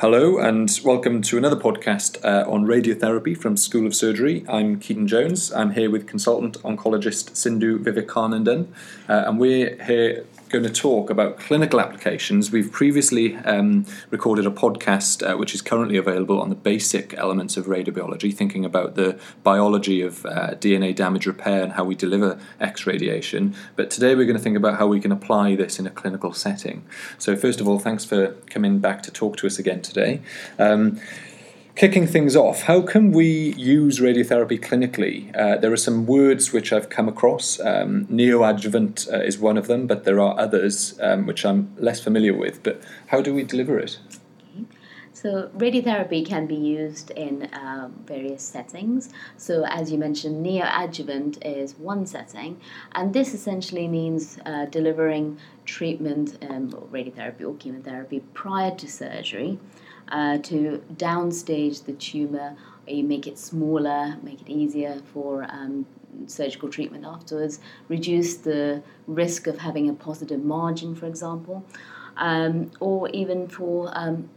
Hello, and welcome to another podcast uh, on radiotherapy from School of Surgery. I'm Keaton Jones. I'm here with consultant oncologist Sindhu Vivekanandan, uh, and we're here going to talk about clinical applications. We've previously um, recorded a podcast uh, which is currently available on the basic elements of radiobiology, thinking about the biology of uh, DNA damage repair and how we deliver X radiation. But today we're going to think about how we can apply this in a clinical setting. So, first of all, thanks for coming back to talk to us again today. Um, Kicking things off, how can we use radiotherapy clinically? Uh, there are some words which I've come across. Um, neoadjuvant uh, is one of them, but there are others um, which I'm less familiar with. But how do we deliver it? So, radiotherapy can be used in um, various settings. So, as you mentioned, neoadjuvant is one setting, and this essentially means uh, delivering treatment, um, radiotherapy or chemotherapy prior to surgery uh, to downstage the tumor, you make it smaller, make it easier for um, surgical treatment afterwards, reduce the risk of having a positive margin, for example, um, or even for um,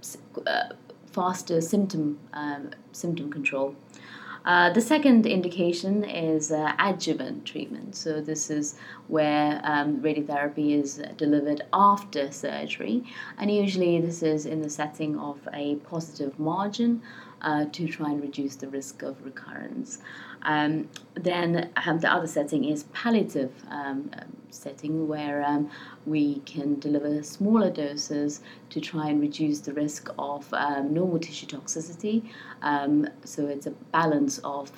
uh, faster symptom um, symptom control. Uh, the second indication is uh, adjuvant treatment. So, this is where um, radiotherapy is delivered after surgery, and usually this is in the setting of a positive margin uh, to try and reduce the risk of recurrence. Um, then um, the other setting is palliative um, setting where um, we can deliver smaller doses to try and reduce the risk of um, normal tissue toxicity. Um, so it's a balance of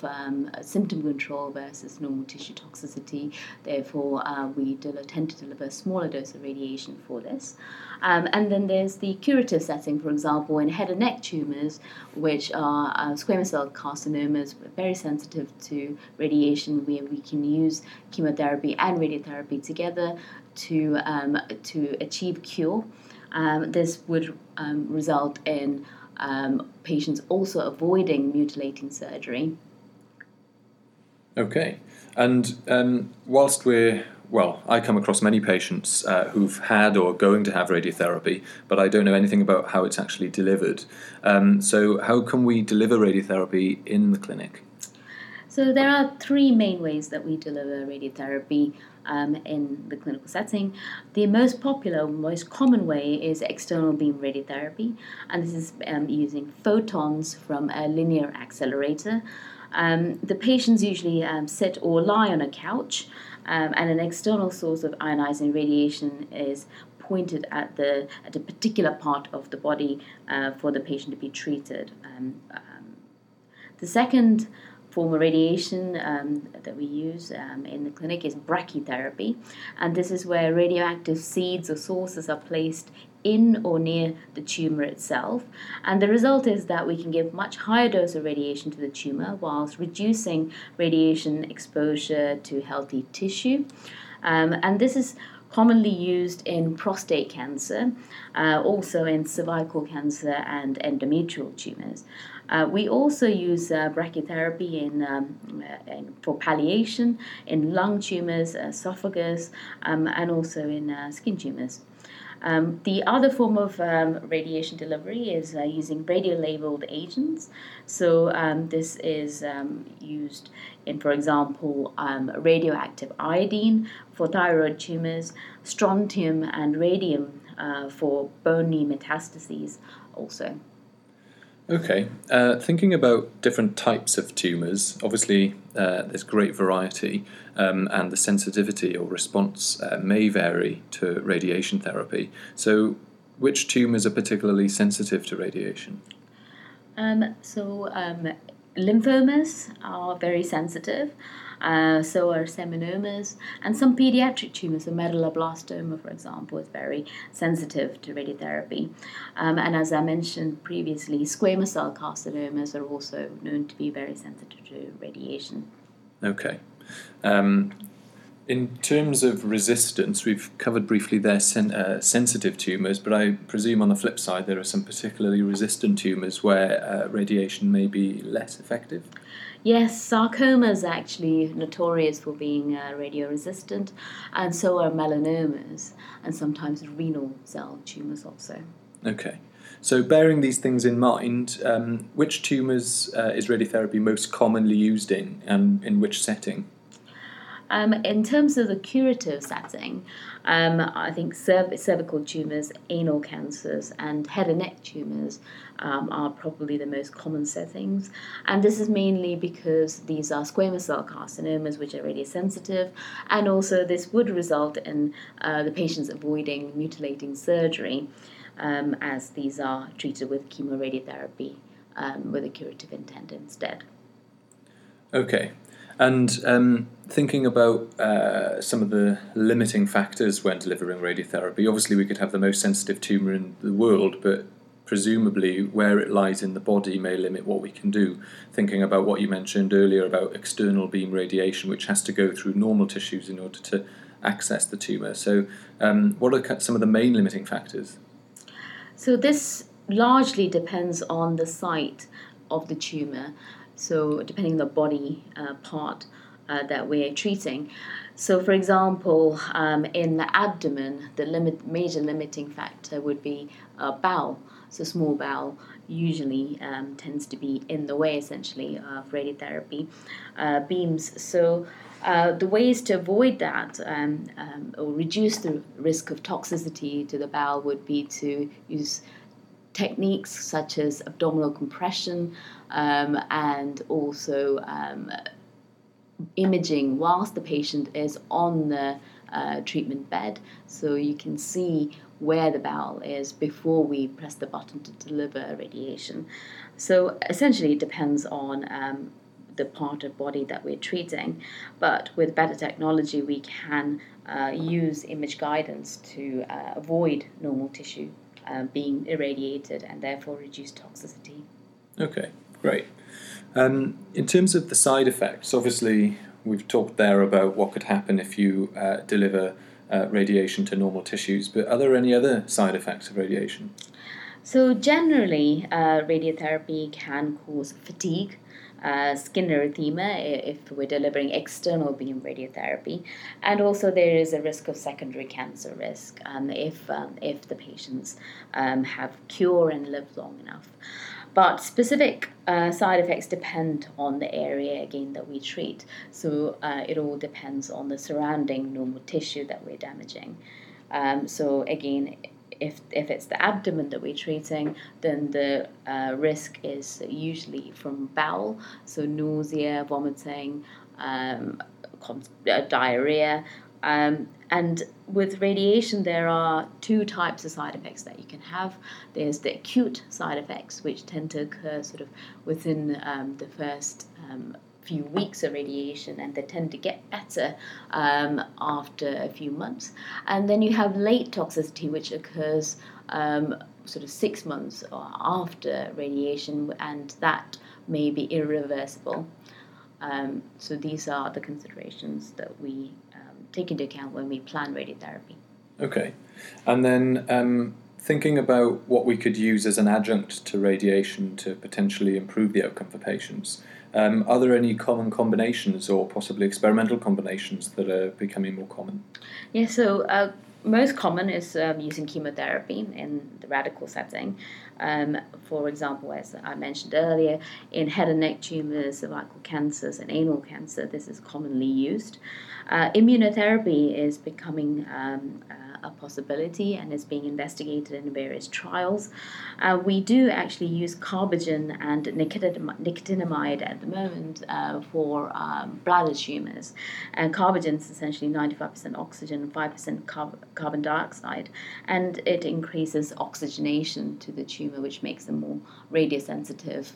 symptom control versus normal tissue toxicity. Therefore, uh, we tend to deliver a smaller dose of radiation for this. and then there's the curative setting, for example, in head and neck tumors, which are uh, squamous cell carcinomas, very sensitive to radiation, where we can use chemotherapy and radiotherapy together to, um, to achieve cure. Um, this would um, result in um, patients also avoiding mutilating surgery. Okay, and um, whilst we're well, I come across many patients uh, who've had or are going to have radiotherapy, but I don't know anything about how it's actually delivered. Um, so, how can we deliver radiotherapy in the clinic? So, there are three main ways that we deliver radiotherapy um, in the clinical setting. The most popular, most common way is external beam radiotherapy, and this is um, using photons from a linear accelerator. Um, the patients usually um, sit or lie on a couch um, and an external source of ionizing radiation is pointed at the at a particular part of the body uh, for the patient to be treated. Um, the second form of radiation um, that we use um, in the clinic is brachytherapy, and this is where radioactive seeds or sources are placed in or near the tumor itself. And the result is that we can give much higher dose of radiation to the tumor whilst reducing radiation exposure to healthy tissue. Um, and this is commonly used in prostate cancer, uh, also in cervical cancer and endometrial tumors. Uh, we also use uh, brachytherapy in, um, in, for palliation in lung tumors, esophagus, um, and also in uh, skin tumors. Um, the other form of um, radiation delivery is uh, using radio labeled agents. So, um, this is um, used in, for example, um, radioactive iodine for thyroid tumors, strontium and radium uh, for bony metastases, also. Okay, uh, thinking about different types of tumours, obviously uh, there's great variety, um, and the sensitivity or response uh, may vary to radiation therapy. So, which tumours are particularly sensitive to radiation? Um, so, um, lymphomas are very sensitive. Uh, so are seminomas, and some pediatric tumors, so medulloblastoma, for example, is very sensitive to radiotherapy. Um, and as I mentioned previously, squamous cell carcinomas are also known to be very sensitive to radiation. Okay. Um, in terms of resistance, we've covered briefly their sen- uh, sensitive tumours, but I presume on the flip side there are some particularly resistant tumours where uh, radiation may be less effective. Yes, sarcoma is actually notorious for being uh, radio resistant, and so are melanomas, and sometimes renal cell tumours also. Okay. So, bearing these things in mind, um, which tumours uh, is radiotherapy most commonly used in, and in which setting? Um, in terms of the curative setting, um, I think cerv- cervical tumours, anal cancers, and head and neck tumours um, are probably the most common settings. And this is mainly because these are squamous cell carcinomas, which are radiosensitive, and also this would result in uh, the patients avoiding mutilating surgery, um, as these are treated with chemoradiotherapy um, with a curative intent instead. Okay, and um, thinking about uh, some of the limiting factors when delivering radiotherapy, obviously we could have the most sensitive tumour in the world, but presumably where it lies in the body may limit what we can do. Thinking about what you mentioned earlier about external beam radiation, which has to go through normal tissues in order to access the tumour. So, um, what are some of the main limiting factors? So, this largely depends on the site of the tumour so depending on the body uh, part uh, that we're treating. So, for example, um, in the abdomen, the limit, major limiting factor would be uh, bowel. So, small bowel usually um, tends to be in the way, essentially, of radiotherapy uh, beams. So, uh, the ways to avoid that um, um, or reduce the risk of toxicity to the bowel would be to use techniques such as abdominal compression um, and also um, imaging whilst the patient is on the uh, treatment bed so you can see where the bowel is before we press the button to deliver radiation. So essentially, it depends on um, the part of body that we're treating, but with better technology, we can uh, use image guidance to uh, avoid normal tissue uh, being irradiated and therefore reduce toxicity. Okay, great. Um, in terms of the side effects, obviously we've talked there about what could happen if you uh, deliver uh, radiation to normal tissues, but are there any other side effects of radiation? So, generally, uh, radiotherapy can cause fatigue, uh, skin erythema if we're delivering external beam radiotherapy, and also there is a risk of secondary cancer risk um, if um, if the patients um, have cure and live long enough. But specific uh, side effects depend on the area again that we treat. So uh, it all depends on the surrounding normal tissue that we're damaging. Um, so again, if, if it's the abdomen that we're treating, then the uh, risk is usually from bowel, so nausea, vomiting, um, uh, diarrhea. Um, and with radiation, there are two types of side effects that you can have. There's the acute side effects, which tend to occur sort of within um, the first um, few weeks of radiation and they tend to get better um, after a few months. And then you have late toxicity, which occurs um, sort of six months after radiation, and that may be irreversible. Um, so these are the considerations that we um, take into account when we plan radiotherapy. Okay. And then um, thinking about what we could use as an adjunct to radiation to potentially improve the outcome for patients. Um, are there any common combinations or possibly experimental combinations that are becoming more common? Yeah, so uh, most common is um, using chemotherapy in the radical setting. Um, for example, as I mentioned earlier, in head and neck tumors, cervical cancers, and anal cancer, this is commonly used. Uh, immunotherapy is becoming um, uh, a possibility and is being investigated in various trials. Uh, we do actually use carbogen and nicotinamide at the moment uh, for um, bladder tumors. And carbogen is essentially 95% oxygen and 5% carb- carbon dioxide, and it increases oxygenation to the tumor, which makes them more radiosensitive.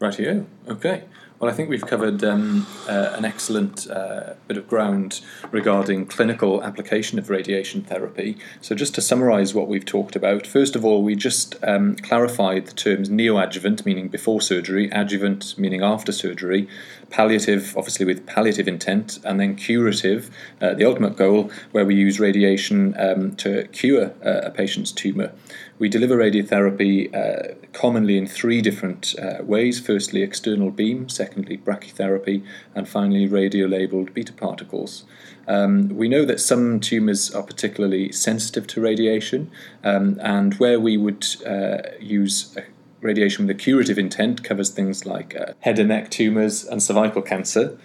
Rightio. Okay. Well, I think we've covered um, uh, an excellent uh, bit of ground regarding clinical application of radiation therapy. So, just to summarise what we've talked about, first of all, we just um, clarified the terms neoadjuvant, meaning before surgery, adjuvant, meaning after surgery, palliative, obviously with palliative intent, and then curative, uh, the ultimate goal, where we use radiation um, to cure uh, a patient's tumour. We deliver radiotherapy uh, commonly in three different uh, ways firstly external beam, brachytherapy, and finally radio labeled beta particles. Um, we know that some tumours are particularly sensitive to radiation, um, and where we would uh, use radiation with a curative intent covers things like uh, head and neck tumours and cervical cancer.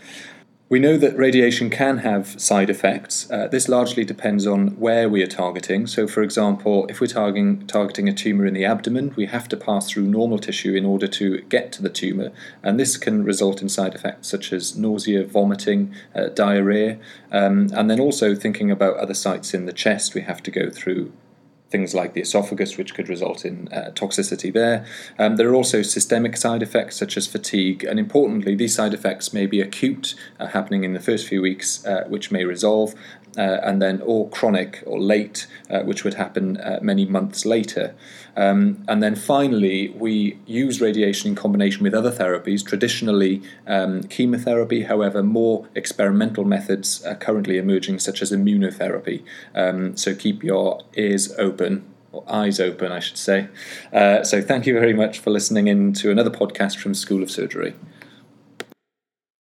We know that radiation can have side effects. Uh, this largely depends on where we are targeting. So, for example, if we're targeting, targeting a tumour in the abdomen, we have to pass through normal tissue in order to get to the tumour, and this can result in side effects such as nausea, vomiting, uh, diarrhea, um, and then also thinking about other sites in the chest, we have to go through things like the esophagus, which could result in uh, toxicity there. Um, there are also systemic side effects such as fatigue, and importantly, these side effects may be acute, uh, happening in the first few weeks, uh, which may resolve, uh, and then or chronic or late, uh, which would happen uh, many months later. Um, and then finally, we use radiation in combination with other therapies, traditionally um, chemotherapy, however, more experimental methods are currently emerging, such as immunotherapy. Um, so keep your ears open or eyes open, I should say. Uh, so, thank you very much for listening in to another podcast from School of Surgery.